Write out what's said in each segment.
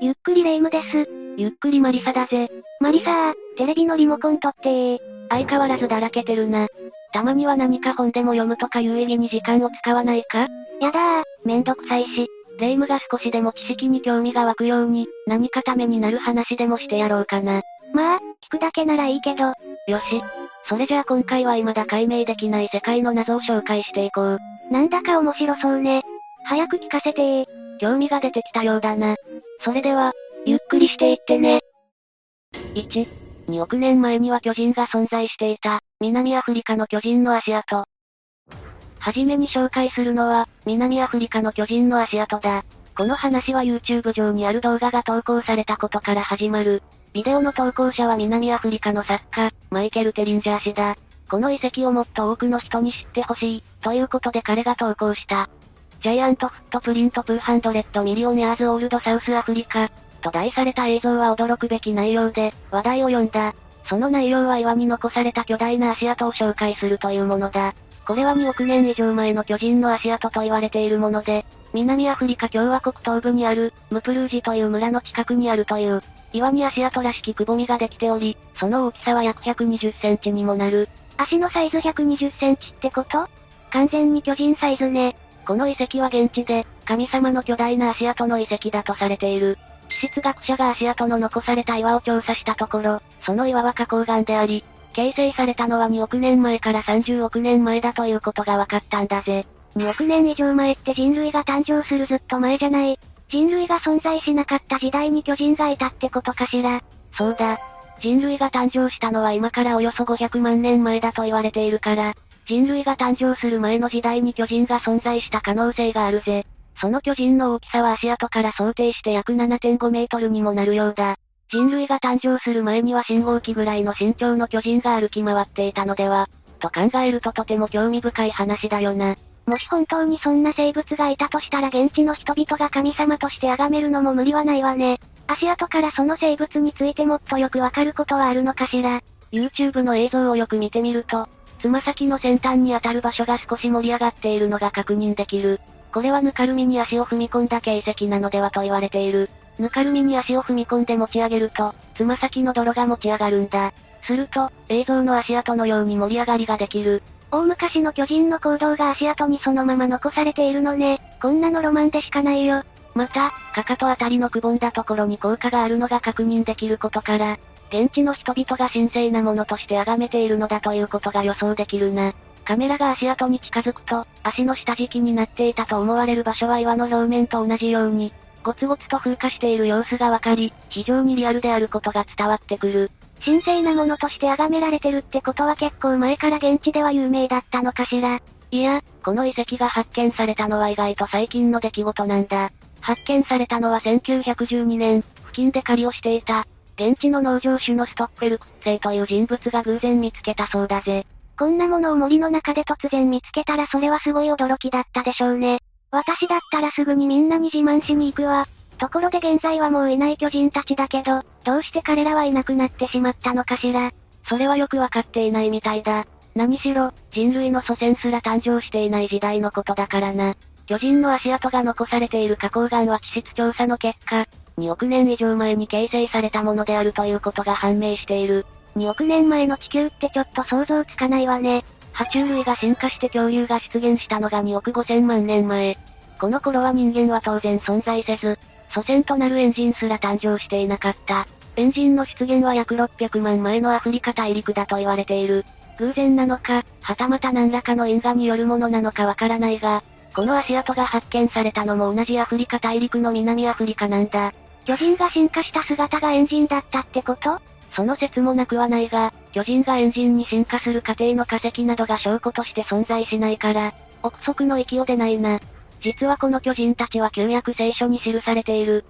ゆっくりレ夢ムです。ゆっくりマリサだぜ。マリサー、テレビのリモコン取ってー。相変わらずだらけてるな。たまには何か本でも読むとか有意義に時間を使わないか？やだー、めんどくさいし。レ夢ムが少しでも知識に興味が湧くように、何かためになる話でもしてやろうかな。まあ、聞くだけならいいけど。よし。それじゃあ今回は未だ解明できない世界の謎を紹介していこう。なんだか面白そうね。早く聞かせてー。興味が出てきたようだな。それでは、ゆっくりしていってね。1、2億年前には巨人が存在していた、南アフリカの巨人の足跡。はじめに紹介するのは、南アフリカの巨人の足跡だ。この話は YouTube 上にある動画が投稿されたことから始まる。ビデオの投稿者は南アフリカの作家、マイケル・テリンジャー氏だ。この遺跡をもっと多くの人に知ってほしい、ということで彼が投稿した。ジャイアントフットプリントプーハンドレッドミリオネアーズオールドサウスアフリカ、と題された映像は驚くべき内容で、話題を呼んだ。その内容は岩に残された巨大な足跡を紹介するというものだ。これは2億年以上前の巨人の足跡と言われているもので、南アフリカ共和国東部にある、ムプルージという村の近くにあるという、岩に足跡らしきくぼみができており、その大きさは約120センチにもなる。足のサイズ120センチってこと？完全に巨人サイズね。この遺跡は現地で、神様の巨大な足跡の遺跡だとされている。地質学者が足跡の残された岩を調査したところ、その岩は花崗岩であり、形成されたのは2億年前から30億年前だということが分かったんだぜ。2億年以上前って人類が誕生するずっと前じゃない。人類が存在しなかった時代に巨人がいたってことかしら。そうだ。人類が誕生したのは今からおよそ500万年前だと言われているから、人類が誕生する前の時代に巨人が存在した可能性があるぜ。その巨人の大きさは足跡から想定して約7.5メートルにもなるようだ。人類が誕生する前には信号機ぐらいの身長の巨人が歩き回っていたのでは、と考えるととても興味深い話だよな。もし本当にそんな生物がいたとしたら現地の人々が神様として崇めるのも無理はないわね。足跡からその生物についてもっとよくわかることはあるのかしら。YouTube の映像をよく見てみると、つま先の先端に当たる場所が少し盛り上がっているのが確認できる。これはぬかるみに足を踏み込んだ形跡なのではと言われている。ぬかるみに足を踏み込んで持ち上げると、つま先の泥が持ち上がるんだ。すると、映像の足跡のように盛り上がりができる。大昔の巨人の行動が足跡にそのまま残されているのね。こんなのロマンでしかないよ。また、かかとあたりのくぼんだところに効果があるのが確認できることから、現地の人々が神聖なものとして崇めているのだということが予想できるな。カメラが足跡に近づくと、足の下敷きになっていたと思われる場所は岩の表面と同じように、ゴツゴツと風化している様子がわかり、非常にリアルであることが伝わってくる。神聖なものとして崇められてるってことは結構前から現地では有名だったのかしら。いや、この遺跡が発見されたのは意外と最近の出来事なんだ。発見されたのは1912年、付近で狩りをしていた、現地の農場主のストッフェルクッセイという人物が偶然見つけたそうだぜ。こんなものを森の中で突然見つけたらそれはすごい驚きだったでしょうね。私だったらすぐにみんなに自慢しに行くわ。ところで現在はもういない巨人たちだけど、どうして彼らはいなくなってしまったのかしら。それはよくわかっていないみたいだ。何しろ、人類の祖先すら誕生していない時代のことだからな。巨人の足跡が残されている花崗岩は地質調査の結果、2億年以上前に形成されたものであるということが判明している。2億年前の地球ってちょっと想像つかないわね。爬虫類が進化して恐竜が出現したのが2億5千万年前。この頃は人間は当然存在せず、祖先となるエンジンすら誕生していなかった。エンジンの出現は約600万前のアフリカ大陸だと言われている。偶然なのか、はたまた何らかの因果によるものなのかわからないが、この足跡が発見されたのも同じアフリカ大陸の南アフリカなんだ。巨人が進化した姿がエンジンだったってこと？その説もなくはないが、巨人がエンジンに進化する過程の化石などが証拠として存在しないから、憶測の域を出ないな。実はこの巨人たちは旧約聖書に記されている。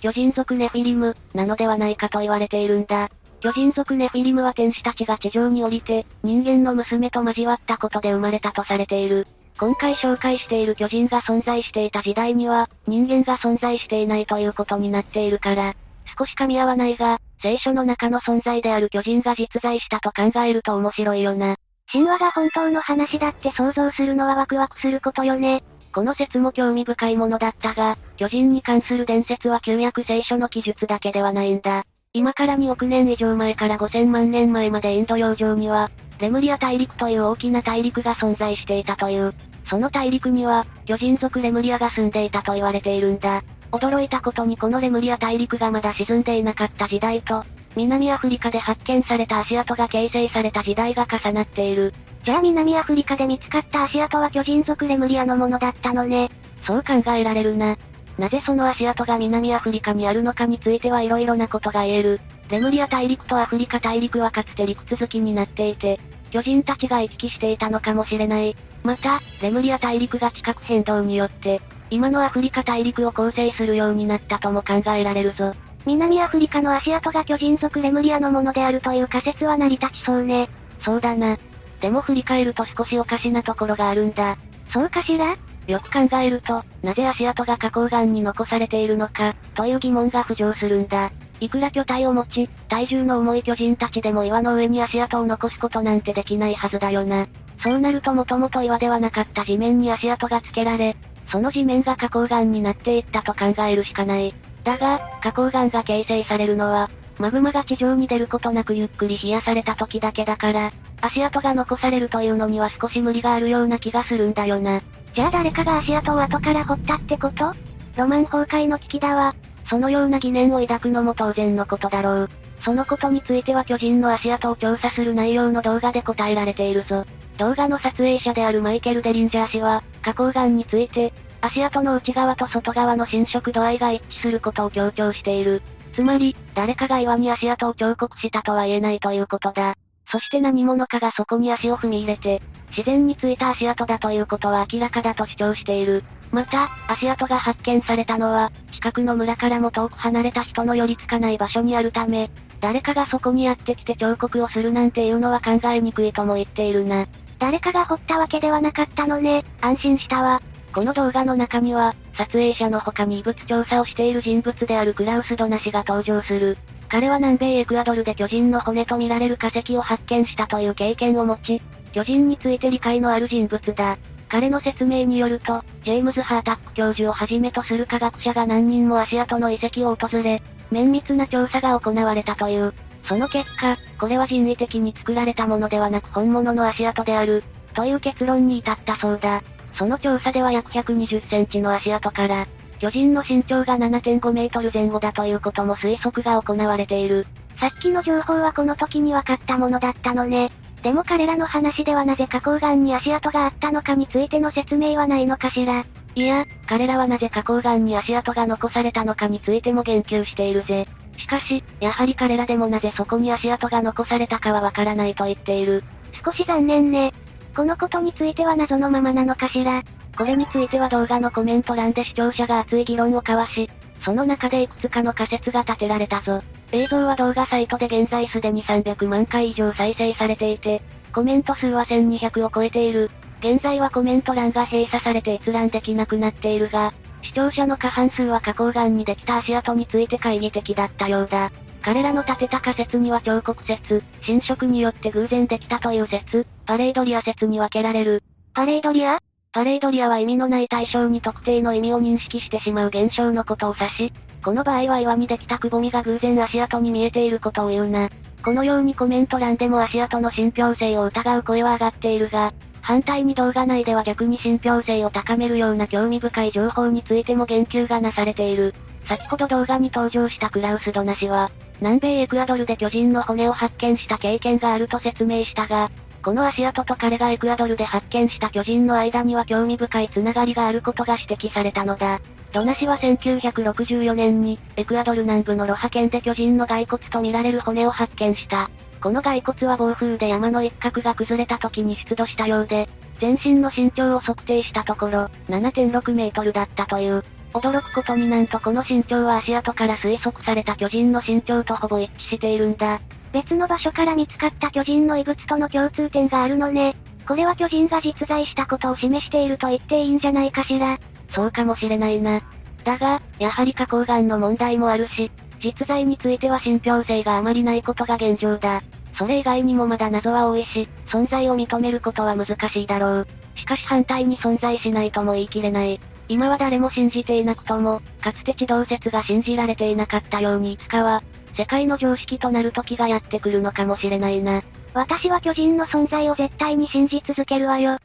巨人族ネフィリム、なのではないかと言われているんだ。巨人族ネフィリムは天使たちが地上に降りて、人間の娘と交わったことで生まれたとされている。今回紹介している巨人が存在していた時代には、人間が存在していないということになっているから、少し噛み合わないが、聖書の中の存在である巨人が実在したと考えると面白いよな。神話が本当の話だって想像するのはワクワクすることよね。この説も興味深いものだったが、巨人に関する伝説は旧約聖書の記述だけではないんだ。今から2億年以上前から5000万年前までインド洋上には、レムリア大陸という大きな大陸が存在していたという。その大陸には、巨人族レムリアが住んでいたと言われているんだ。驚いたことにこのレムリア大陸がまだ沈んでいなかった時代と、南アフリカで発見された足跡が形成された時代が重なっている。じゃあ南アフリカで見つかった足跡は巨人族レムリアのものだったのね。そう考えられるな。なぜその足跡が南アフリカにあるのかについては色々なことが言える。レムリア大陸とアフリカ大陸はかつて陸続きになっていて、巨人たちが行き来していたのかもしれない。また、レムリア大陸が地殻変動によって、今のアフリカ大陸を構成するようになったとも考えられるぞ。南アフリカの足跡が巨人族レムリアのものであるという仮説は成り立ちそうね。そうだな。でも振り返ると少しおかしなところがあるんだ。そうかしら？よく考えると、なぜ足跡が花崗岩に残されているのか、という疑問が浮上するんだ。いくら巨体を持ち、体重の重い巨人たちでも岩の上に足跡を残すことなんてできないはずだよな。そうなるともともと岩ではなかった地面に足跡がつけられ、その地面が花崗岩になっていったと考えるしかない。だが、花崗岩が形成されるのは、マグマが地上に出ることなくゆっくり冷やされた時だけだから、足跡が残されるというのには少し無理があるような気がするんだよな。じゃあ誰かが足跡を後から掘ったってこと？ロマン崩壊の危機だわ。そのような疑念を抱くのも当然のことだろう。そのことについては巨人の足跡を調査する内容の動画で答えられているぞ。動画の撮影者であるマイケル・デリンジャー氏は、花崗岩について、足跡の内側と外側の侵食度合いが一致することを強調している。つまり、誰かが岩に足跡を彫刻したとは言えないということだ。そして何者かがそこに足を踏み入れて、自然についた足跡だということは明らかだと主張している。また、足跡が発見されたのは、近くの村からも遠く離れた人の寄りつかない場所にあるため、誰かがそこにやってきて彫刻をするなんていうのは考えにくいとも言っているな。誰かが掘ったわけではなかったのね、安心したわ。この動画の中には、撮影者の他に異物調査をしている人物であるクラウス・ドナ氏が登場する。彼は南米エクアドルで巨人の骨とみられる化石を発見したという経験を持ち、巨人について理解のある人物だ。彼の説明によると、ジェームズ・ハータック教授をはじめとする科学者が何人も足跡の遺跡を訪れ、綿密な調査が行われたという。その結果、これは人為的に作られたものではなく本物の足跡である、という結論に至ったそうだ。その調査では約120センチの足跡から、巨人の身長が7.5メートル前後だということも推測が行われている。さっきの情報はこの時に分かったものだったのね。でも彼らの話ではなぜ花崗岩に足跡があったのかについての説明はないのかしら。いや、彼らはなぜ花崗岩に足跡が残されたのかについても言及しているぜ。しかし、やはり彼らでもなぜそこに足跡が残されたかはわからないと言っている。少し残念ね。このことについては謎のままなのかしら。これについては動画のコメント欄で視聴者が熱い議論を交わし、その中でいくつかの仮説が立てられたぞ。映像は動画サイトで現在すでに300万回以上再生されていて、コメント数は1200を超えている。現在はコメント欄が閉鎖されて閲覧できなくなっているが、視聴者の過半数は花崗岩にできた足跡について懐疑的だったようだ。彼らの立てた仮説には彫刻説、侵食によって偶然できたという説、パレードリア説に分けられる。パレードリア？パレードリアは意味のない対象に特定の意味を認識してしまう現象のことを指し、この場合は岩にできたくぼみが偶然足跡に見えていることを言うな。このようにコメント欄でも足跡の信憑性を疑う声は上がっているが、反対に動画内では逆に信憑性を高めるような興味深い情報についても言及がなされている。先ほど動画に登場したクラウス・ドナ氏は、南米エクアドルで巨人の骨を発見した経験があると説明したが、この足跡と彼がエクアドルで発見した巨人の間には興味深いつながりがあることが指摘されたのだ。ドナ氏は1964年に、エクアドル南部のロハ県で巨人の骸骨とみられる骨を発見した。この骸骨は暴風で山の一角が崩れた時に出土したようで、全身の身長を測定したところ、7.6メートルだったという。驚くことになんとこの身長は足跡から推測された巨人の身長とほぼ一致しているんだ。別の場所から見つかった巨人の遺物との共通点があるのね。これは巨人が実在したことを示していると言っていいんじゃないかしら。そうかもしれないな。だが、やはり花崗岩の問題もあるし、実在については信憑性があまりないことが現状だ。それ以外にもまだ謎は多いし、存在を認めることは難しいだろう。しかし反対に存在しないとも言い切れない。今は誰も信じていなくとも、かつて地動説が信じられていなかったようにいつかは、世界の常識となる時がやってくるのかもしれないな。私は巨人の存在を絶対に信じ続けるわよ。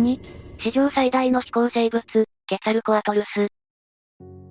2、史上最大の飛行生物、ケツァルコアトルス。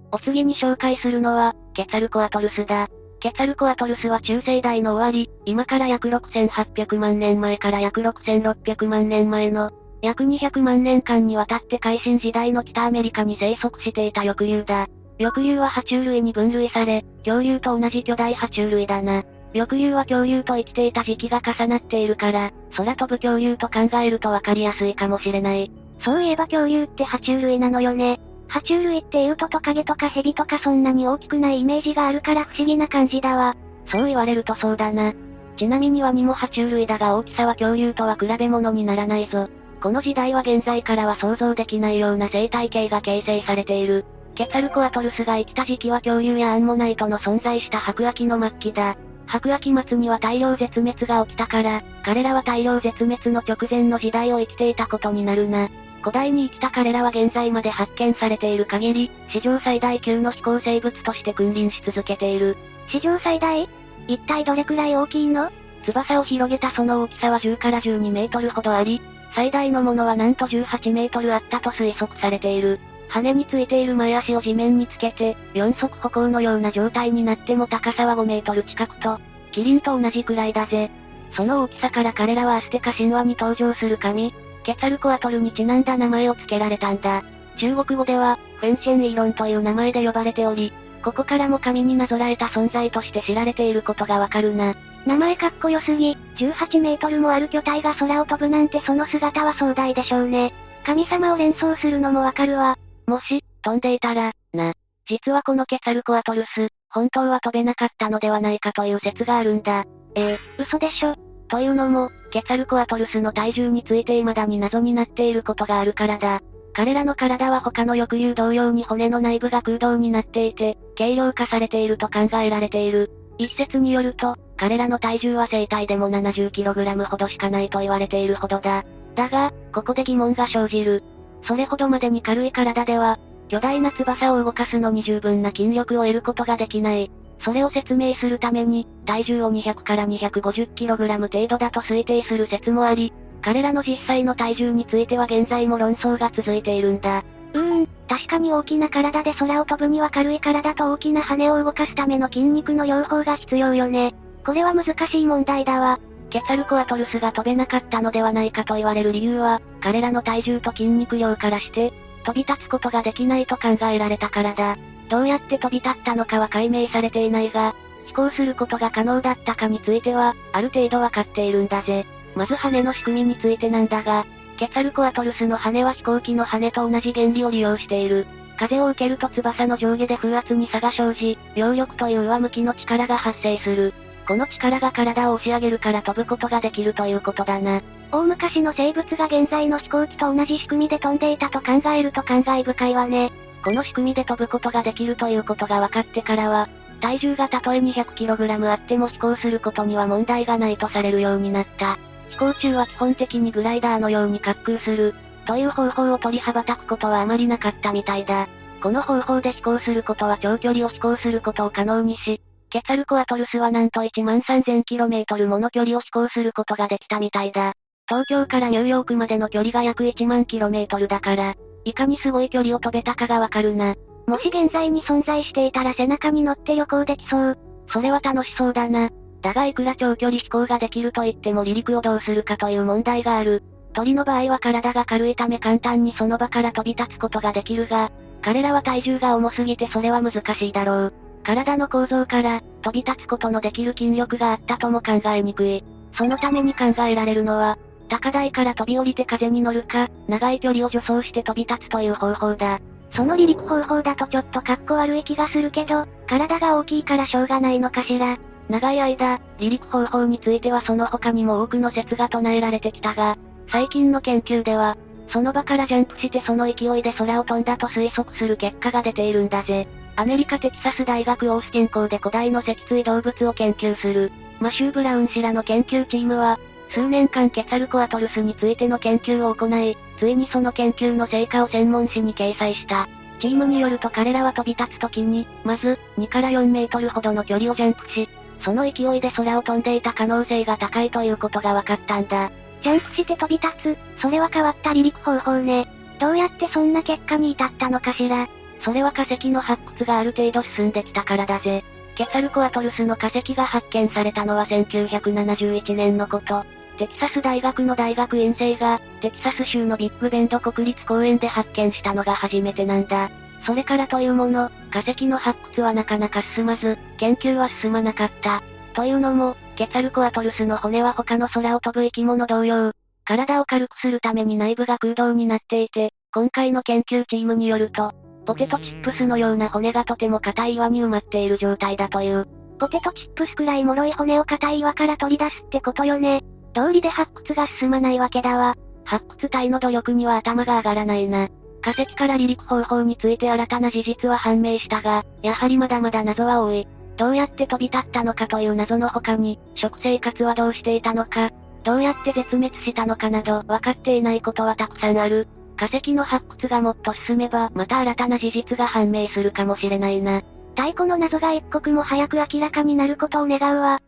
お次に紹介するのは、ケツァルコアトルスだ。ケツァルコアトルスは中世代の終わり、今から約6800万年前から約6600万年前の、約200万年間にわたって海進時代の北アメリカに生息していた翼竜だ。翼竜は爬虫類に分類され、恐竜と同じ巨大爬虫類だな。翼竜は恐竜と生きていた時期が重なっているから、空飛ぶ恐竜と考えるとわかりやすいかもしれない。そういえば恐竜って爬虫類なのよね。爬虫類って言うとトカゲとかヘビとかそんなに大きくないイメージがあるから不思議な感じだわ。そう言われるとそうだな。ちなみにワニも爬虫類だが大きさは恐竜とは比べ物にならないぞ。この時代は現在からは想像できないような生態系が形成されている。ケツァルコアトルスが生きた時期は恐竜やアンモナイトの存在した白亜紀の末期だ。白亜紀末には大量絶滅が起きたから、彼らは大量絶滅の直前の時代を生きていたことになるな。古代に生きた彼らは現在まで発見されている限り、史上最大級の飛行生物として君臨し続けている。史上最大？一体どれくらい大きいの？翼を広げたその大きさは10から12メートルほどあり、最大のものはなんと18メートルあったと推測されている。羽についている前足を地面につけて、四足歩行のような状態になっても高さは5メートル近くと、キリンと同じくらいだぜ。その大きさから彼らはアステカ神話に登場する神、ケツァルコアトルにちなんだ名前を付けられたんだ。中国語では、フェンシェンイロンという名前で呼ばれており、ここからも神になぞらえた存在として知られていることがわかるな。名前かっこよすぎ、18メートルもある巨体が空を飛ぶなんてその姿は壮大でしょうね。神様を連想するのもわかるわ。もし、飛んでいたら、な。実はこのケツァルコアトルス、本当は飛べなかったのではないかという説があるんだ。えー、嘘でしょ。というのも、ケツァルコアトルスの体重について未だに謎になっていることがあるからだ。彼らの体は他の翼竜同様に骨の内部が空洞になっていて、軽量化されていると考えられている。一説によると、彼らの体重は生体でも 70kg ほどしかないと言われているほどだ。だが、ここで疑問が生じる。それほどまでに軽い体では、巨大な翼を動かすのに十分な筋力を得ることができない。それを説明するために、体重を200から 250kg 程度だと推定する説もあり、彼らの実際の体重については現在も論争が続いているんだ。うーん、確かに大きな体で空を飛ぶには軽い体と大きな羽を動かすための筋肉の両方が必要よね。これは難しい問題だわ。ケツァルコアトルスが飛べなかったのではないかと言われる理由は、彼らの体重と筋肉量からして、飛び立つことができないと考えられたからだ。どうやって飛び立ったのかは解明されていないが、飛行することが可能だったかについては、ある程度わかっているんだぜ。まず羽の仕組みについてなんだが、ケツァルコアトルスの羽は飛行機の羽と同じ原理を利用している。風を受けると翼の上下で風圧に差が生じ、揚力という上向きの力が発生する。この力が体を押し上げるから飛ぶことができるということだな。大昔の生物が現在の飛行機と同じ仕組みで飛んでいたと考えると感慨深いわね。この仕組みで飛ぶことができるということが分かってからは、体重がたとえ 200kg あっても飛行することには問題がないとされるようになった。飛行中は基本的にグライダーのように滑空する、という方法を取り羽ばたくことはあまりなかったみたいだ。この方法で飛行することは長距離を飛行することを可能にし、ケツァルコアトルスはなんと1万 3000km もの距離を飛行することができたみたいだ。東京からニューヨークまでの距離が約1万 km だから、いかにすごい距離を飛べたかがわかるな。もし現在に存在していたら背中に乗って旅行できそう。それは楽しそうだな。だがいくら長距離飛行ができると言っても離陸をどうするかという問題がある。鳥の場合は体が軽いため簡単にその場から飛び立つことができるが、彼らは体重が重すぎてそれは難しいだろう。体の構造から、飛び立つことのできる筋力があったとも考えにくい。そのために考えられるのは、高台から飛び降りて風に乗るか、長い距離を助走して飛び立つという方法だ。その離陸方法だとちょっとかっこ悪い気がするけど、体が大きいからしょうがないのかしら。長い間、離陸方法についてはその他にも多くの説が唱えられてきたが、最近の研究では、その場からジャンプしてその勢いで空を飛んだと推測する結果が出ているんだぜ。アメリカテキサス大学オースティン校で古代の脊椎動物を研究する、マシュー・ブラウン氏らの研究チームは、数年間ケツァルコアトルスについての研究を行い、ついにその研究の成果を専門誌に掲載した。チームによると彼らは飛び立つ時に、まず、2から4メートルほどの距離をジャンプし、その勢いで空を飛んでいた可能性が高いということが分かったんだ。ジャンプして飛び立つ、それは変わった離陸方法ね。どうやってそんな結果に至ったのかしら。それは化石の発掘がある程度進んできたからだぜ。ケサルコアトルスの化石が発見されたのは1971年のこと。テキサス大学の大学院生が、テキサス州のビッグベンド国立公園で発見したのが初めてなんだ。それからというもの、化石の発掘はなかなか進まず、研究は進まなかった。というのも、ケツァルコアトルスの骨は他の空を飛ぶ生き物同様、体を軽くするために内部が空洞になっていて、今回の研究チームによると、ポテトチップスのような骨がとても硬い岩に埋まっている状態だという。ポテトチップスくらい脆い骨を硬い岩から取り出すってことよね。通りで発掘が進まないわけだわ。発掘隊の努力には頭が上がらないな。化石から離陸方法について新たな事実は判明したが、やはりまだまだ謎は多い。どうやって飛び立ったのかという謎の他に、食生活はどうしていたのか、どうやって絶滅したのかなど分かっていないことはたくさんある。化石の発掘がもっと進めば、また新たな事実が判明するかもしれないな。太古の謎が一刻も早く明らかになることを願うわ。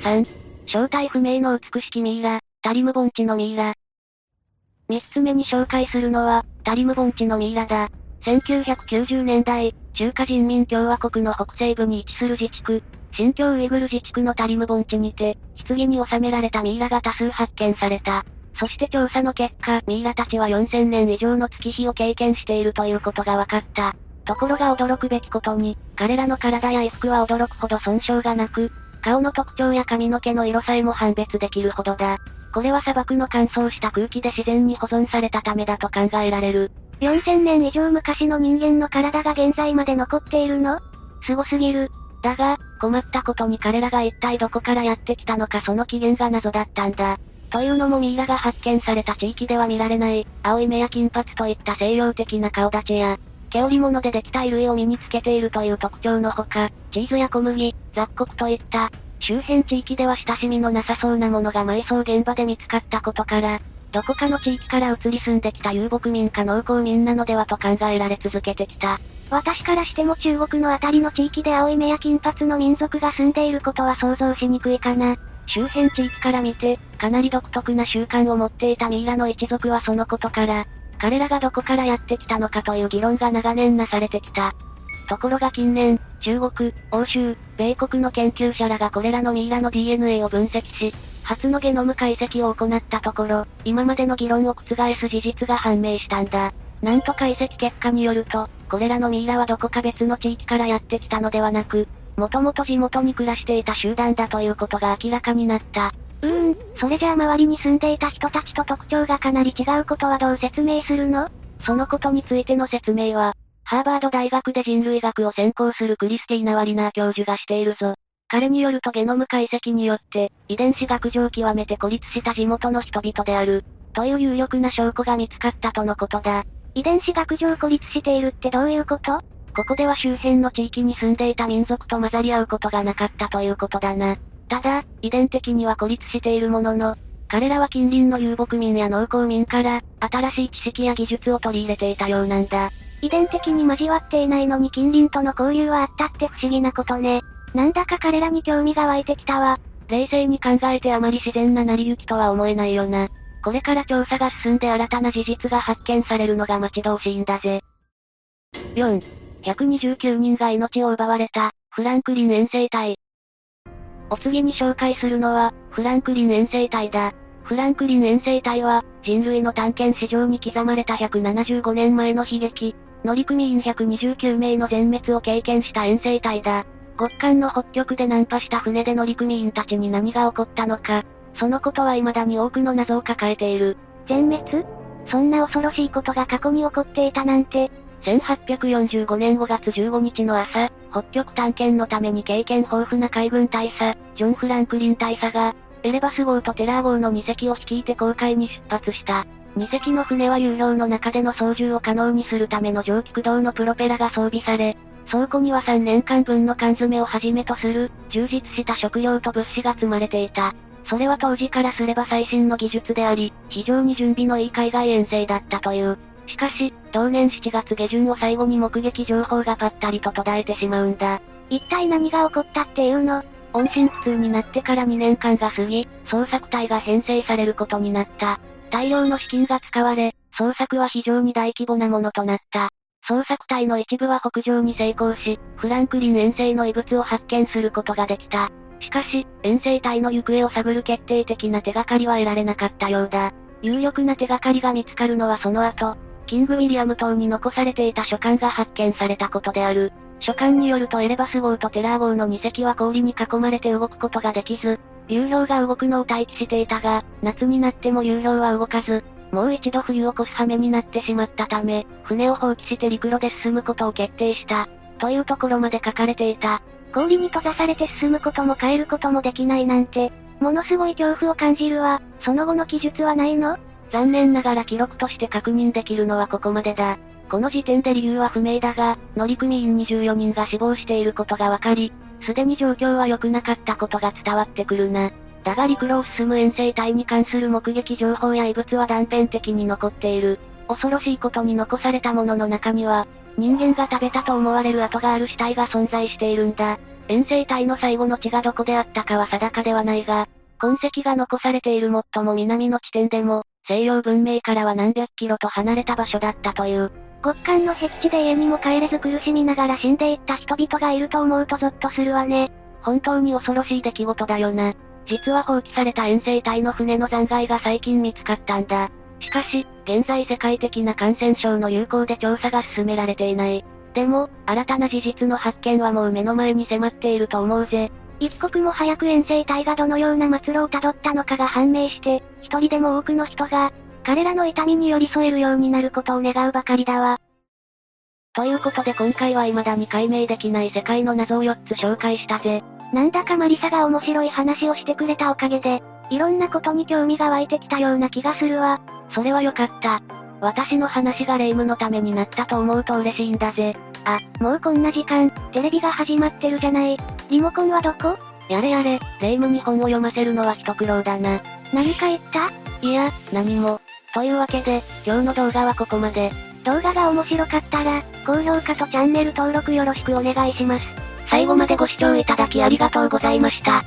3. 正体不明の美しきミイラ、タリム盆地のミイラ。三つ目に紹介するのは、タリム盆地のミイラだ。1990年代、中華人民共和国の北西部に位置する自治区、新疆ウイグル自治区のタリム盆地にて、棺に収められたミイラが多数発見された。そして調査の結果、ミイラたちは4000年以上の月日を経験しているということが分かった。ところが驚くべきことに、彼らの体や衣服は驚くほど損傷がなく、顔の特徴や髪の毛の色さえも判別できるほどだ。これは砂漠の乾燥した空気で自然に保存されたためだと考えられる。4000年以上昔の人間の体が現在まで残っているの？凄すぎる。だが、困ったことに彼らが一体どこからやってきたのかその起源が謎だったんだ。というのもミイラが発見された地域では見られない、青い目や金髪といった西洋的な顔立ちや、毛織物でできた衣類を身につけているという特徴のほか、チーズや小麦、雑穀といった、周辺地域では親しみのなさそうなものが埋葬現場で見つかったことから、どこかの地域から移り住んできた遊牧民か農耕民なのではと考えられ続けてきた。私からしても中国のあたりの地域で青い目や金髪の民族が住んでいることは想像しにくいかな。周辺地域から見て、かなり独特な習慣を持っていたミイラの一族はそのことから、彼らがどこからやってきたのかという議論が長年なされてきた。ところが近年、中国、欧州、米国の研究者らがこれらのミイラの DNA を分析し、初のゲノム解析を行ったところ、今までの議論を覆す事実が判明したんだ。なんと解析結果によると、これらのミイラはどこか別の地域からやってきたのではなく、もともと地元に暮らしていた集団だということが明らかになった。うーん、それじゃあ周りに住んでいた人たちと特徴がかなり違うことはどう説明するの？そのことについての説明は、ハーバード大学で人類学を専攻するクリスティーナ・ワリナー教授がしているぞ。彼によるとゲノム解析によって、遺伝子学上極めて孤立した地元の人々である、という有力な証拠が見つかったとのことだ。遺伝子学上孤立しているってどういうこと？ここでは周辺の地域に住んでいた民族と混ざり合うことがなかったということだな。ただ、遺伝的には孤立しているものの、彼らは近隣の遊牧民や農耕民から、新しい知識や技術を取り入れていたようなんだ。遺伝的に交わっていないのに近隣との交流はあったって不思議なことね。なんだか彼らに興味が湧いてきたわ。冷静に考えてあまり自然な成り行きとは思えないよな。これから調査が進んで新たな事実が発見されるのが待ち遠しいんだぜ。4. 129人が命を奪われた、フランクリン遠征隊。お次に紹介するのは、フランクリン遠征隊だ。フランクリン遠征隊は、人類の探検史上に刻まれた175年前の悲劇、乗組員129名の全滅を経験した遠征隊だ。極寒の北極で難破した船で乗組員たちに何が起こったのか、そのことは未だに多くの謎を抱えている。全滅？そんな恐ろしいことが過去に起こっていたなんて、1845年5月15日の朝、北極探検のために経験豊富な海軍大佐、ジョン・フランクリン大佐が、エレバス号とテラー号の2隻を率いて航海に出発した。2隻の船は有料の中での操縦を可能にするための蒸気駆動のプロペラが装備され、倉庫には3年間分の缶詰をはじめとする、充実した食料と物資が積まれていた。それは当時からすれば最新の技術であり、非常に準備のいい海外遠征だったという。しかし、同年7月下旬を最後に目撃情報がぱったりと途絶えてしまうんだ。一体何が起こったっていうの？音信不通になってから2年間が過ぎ、捜索隊が編成されることになった。大量の資金が使われ、捜索は非常に大規模なものとなった。捜索隊の一部は北上に成功し、フランクリン遠征の遺物を発見することができた。しかし、遠征隊の行方を探る決定的な手がかりは得られなかったようだ。有力な手がかりが見つかるのはその後、キングウィリアム島に残されていた書簡が発見されたことである。書簡によるとエレバス号とテラー号の2隻は氷に囲まれて動くことができず、流氷が動くのを待機していたが、夏になっても流氷は動かず、もう一度冬を越す羽目になってしまったため、船を放棄して陸路で進むことを決定した。というところまで書かれていた。氷に閉ざされて進むことも変えることもできないなんて、ものすごい恐怖を感じるわ。その後の記述はないの？残念ながら記録として確認できるのはここまでだ。この時点で理由は不明だが、乗組員24人が死亡していることがわかり、すでに状況は良くなかったことが伝わってくるな。だが陸路を進む遠征隊に関する目撃情報や遺物は断片的に残っている。恐ろしいことに残されたものの中には、人間が食べたと思われる跡がある死体が存在しているんだ。遠征隊の最後の地がどこであったかは定かではないが、痕跡が残されている最も南の地点でも、西洋文明からは何百キロと離れた場所だったという。極寒の僻地で家にも帰れず苦しみながら死んでいった人々がいると思うとゾッとするわね。本当に恐ろしい出来事だよな。実は放棄された遠征隊の船の残骸が最近見つかったんだ。しかし、現在世界的な感染症の流行で調査が進められていない。でも、新たな事実の発見はもう目の前に迫っていると思うぜ。一刻も早く遠征隊がどのような末路をたどったのかが判明して、一人でも多くの人が、彼らの痛みに寄り添えるようになることを願うばかりだわ。ということで今回は未だに解明できない世界の謎を4つ紹介したぜ。なんだかマリサが面白い話をしてくれたおかげで、いろんなことに興味が湧いてきたような気がするわ。それはよかった。私の話が霊夢のためになったと思うと嬉しいんだぜ。あ、もうこんな時間、テレビが始まってるじゃない。リモコンはどこ？やれやれ、霊夢に本を読ませるのは一苦労だな。何か言った？いや、何も。というわけで、今日の動画はここまで。動画が面白かったら、高評価とチャンネル登録よろしくお願いします。最後までご視聴いただきありがとうございました。